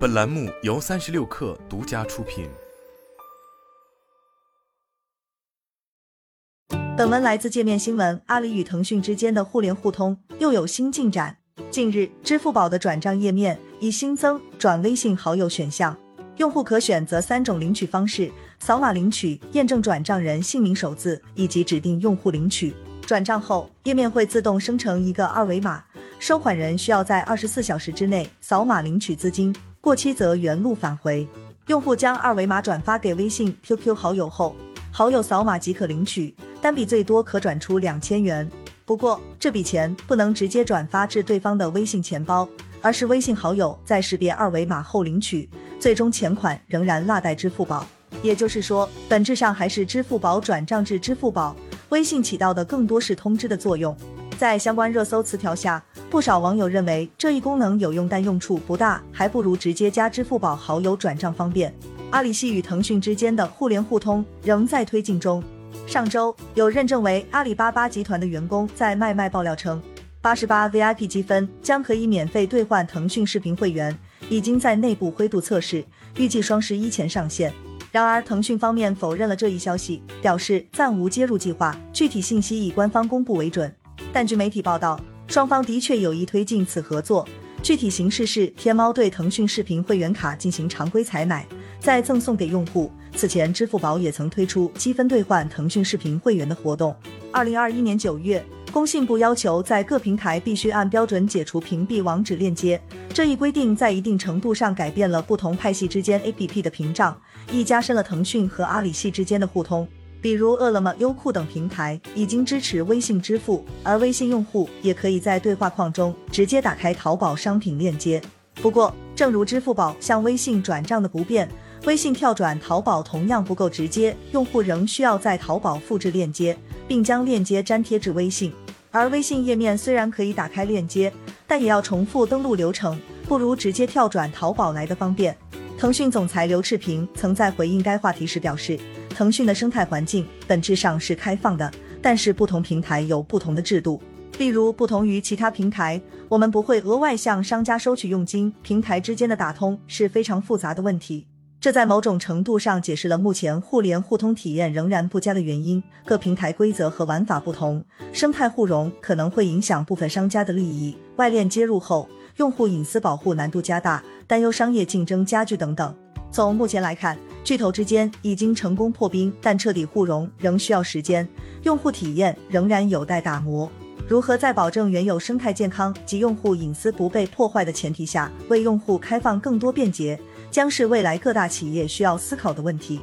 本栏目由三十六氪独家出品。本文来自界面新闻，阿里与腾讯之间的互联互通又有新进展。近日，支付宝的转账页面已新增转微信好友选项，用户可选择三种领取方式：扫码领取、验证转账人姓名首字以及指定用户领取。转账后，页面会自动生成一个二维码，收款人需要在二十四小时之内扫码领取资金，过期则原路返回。用户将二维码转发给微信、QQ 好友后，好友扫码即可领取，单笔最多可转出两千元。不过，这笔钱不能直接转发至对方的微信钱包，而是微信好友在识别二维码后领取，最终钱款仍然落在支付宝。也就是说，本质上还是支付宝转账至支付宝，微信起到的更多是通知的作用。在相关热搜词条下，不少网友认为这一功能有用，但用处不大，还不如直接加支付宝好友转账方便。阿里系与腾讯之间的互联互通仍在推进中。上周，有认证为阿里巴巴集团的员工在卖卖爆料称，八十八 VIP 积分将可以免费兑换腾讯视频会员，已经在内部灰度测试，预计双十一前上线。然而，腾讯方面否认了这一消息，表示暂无接入计划，具体信息以官方公布为准。但据媒体报道，双方的确有意推进此合作，具体形式是天猫对腾讯视频会员卡进行常规采买，再赠送给用户。此前，支付宝也曾推出积分兑换腾讯视频会员的活动。二零二一年九月，工信部要求在各平台必须按标准解除屏蔽网址链接，这一规定在一定程度上改变了不同派系之间 APP 的屏障，亦加深了腾讯和阿里系之间的互通。比如，饿了么、优酷等平台已经支持微信支付，而微信用户也可以在对话框中直接打开淘宝商品链接。不过，正如支付宝向微信转账的不便。微信跳转淘宝同样不够直接，用户仍需要在淘宝复制链接，并将链接粘贴至微信。而微信页面虽然可以打开链接，但也要重复登录流程，不如直接跳转淘宝来的方便。腾讯总裁刘炽平曾在回应该话题时表示，腾讯的生态环境本质上是开放的，但是不同平台有不同的制度。例如，不同于其他平台，我们不会额外向商家收取佣金，平台之间的打通是非常复杂的问题。这在某种程度上解释了目前互联互通体验仍然不佳的原因。各平台规则和玩法不同，生态互融可能会影响部分商家的利益。外链接入后，用户隐私保护难度加大，担忧商业竞争加剧等等。从目前来看，巨头之间已经成功破冰，但彻底互融仍需要时间，用户体验仍然有待打磨。如何在保证原有生态健康及用户隐私不被破坏的前提下，为用户开放更多便捷？将是未来各大企业需要思考的问题。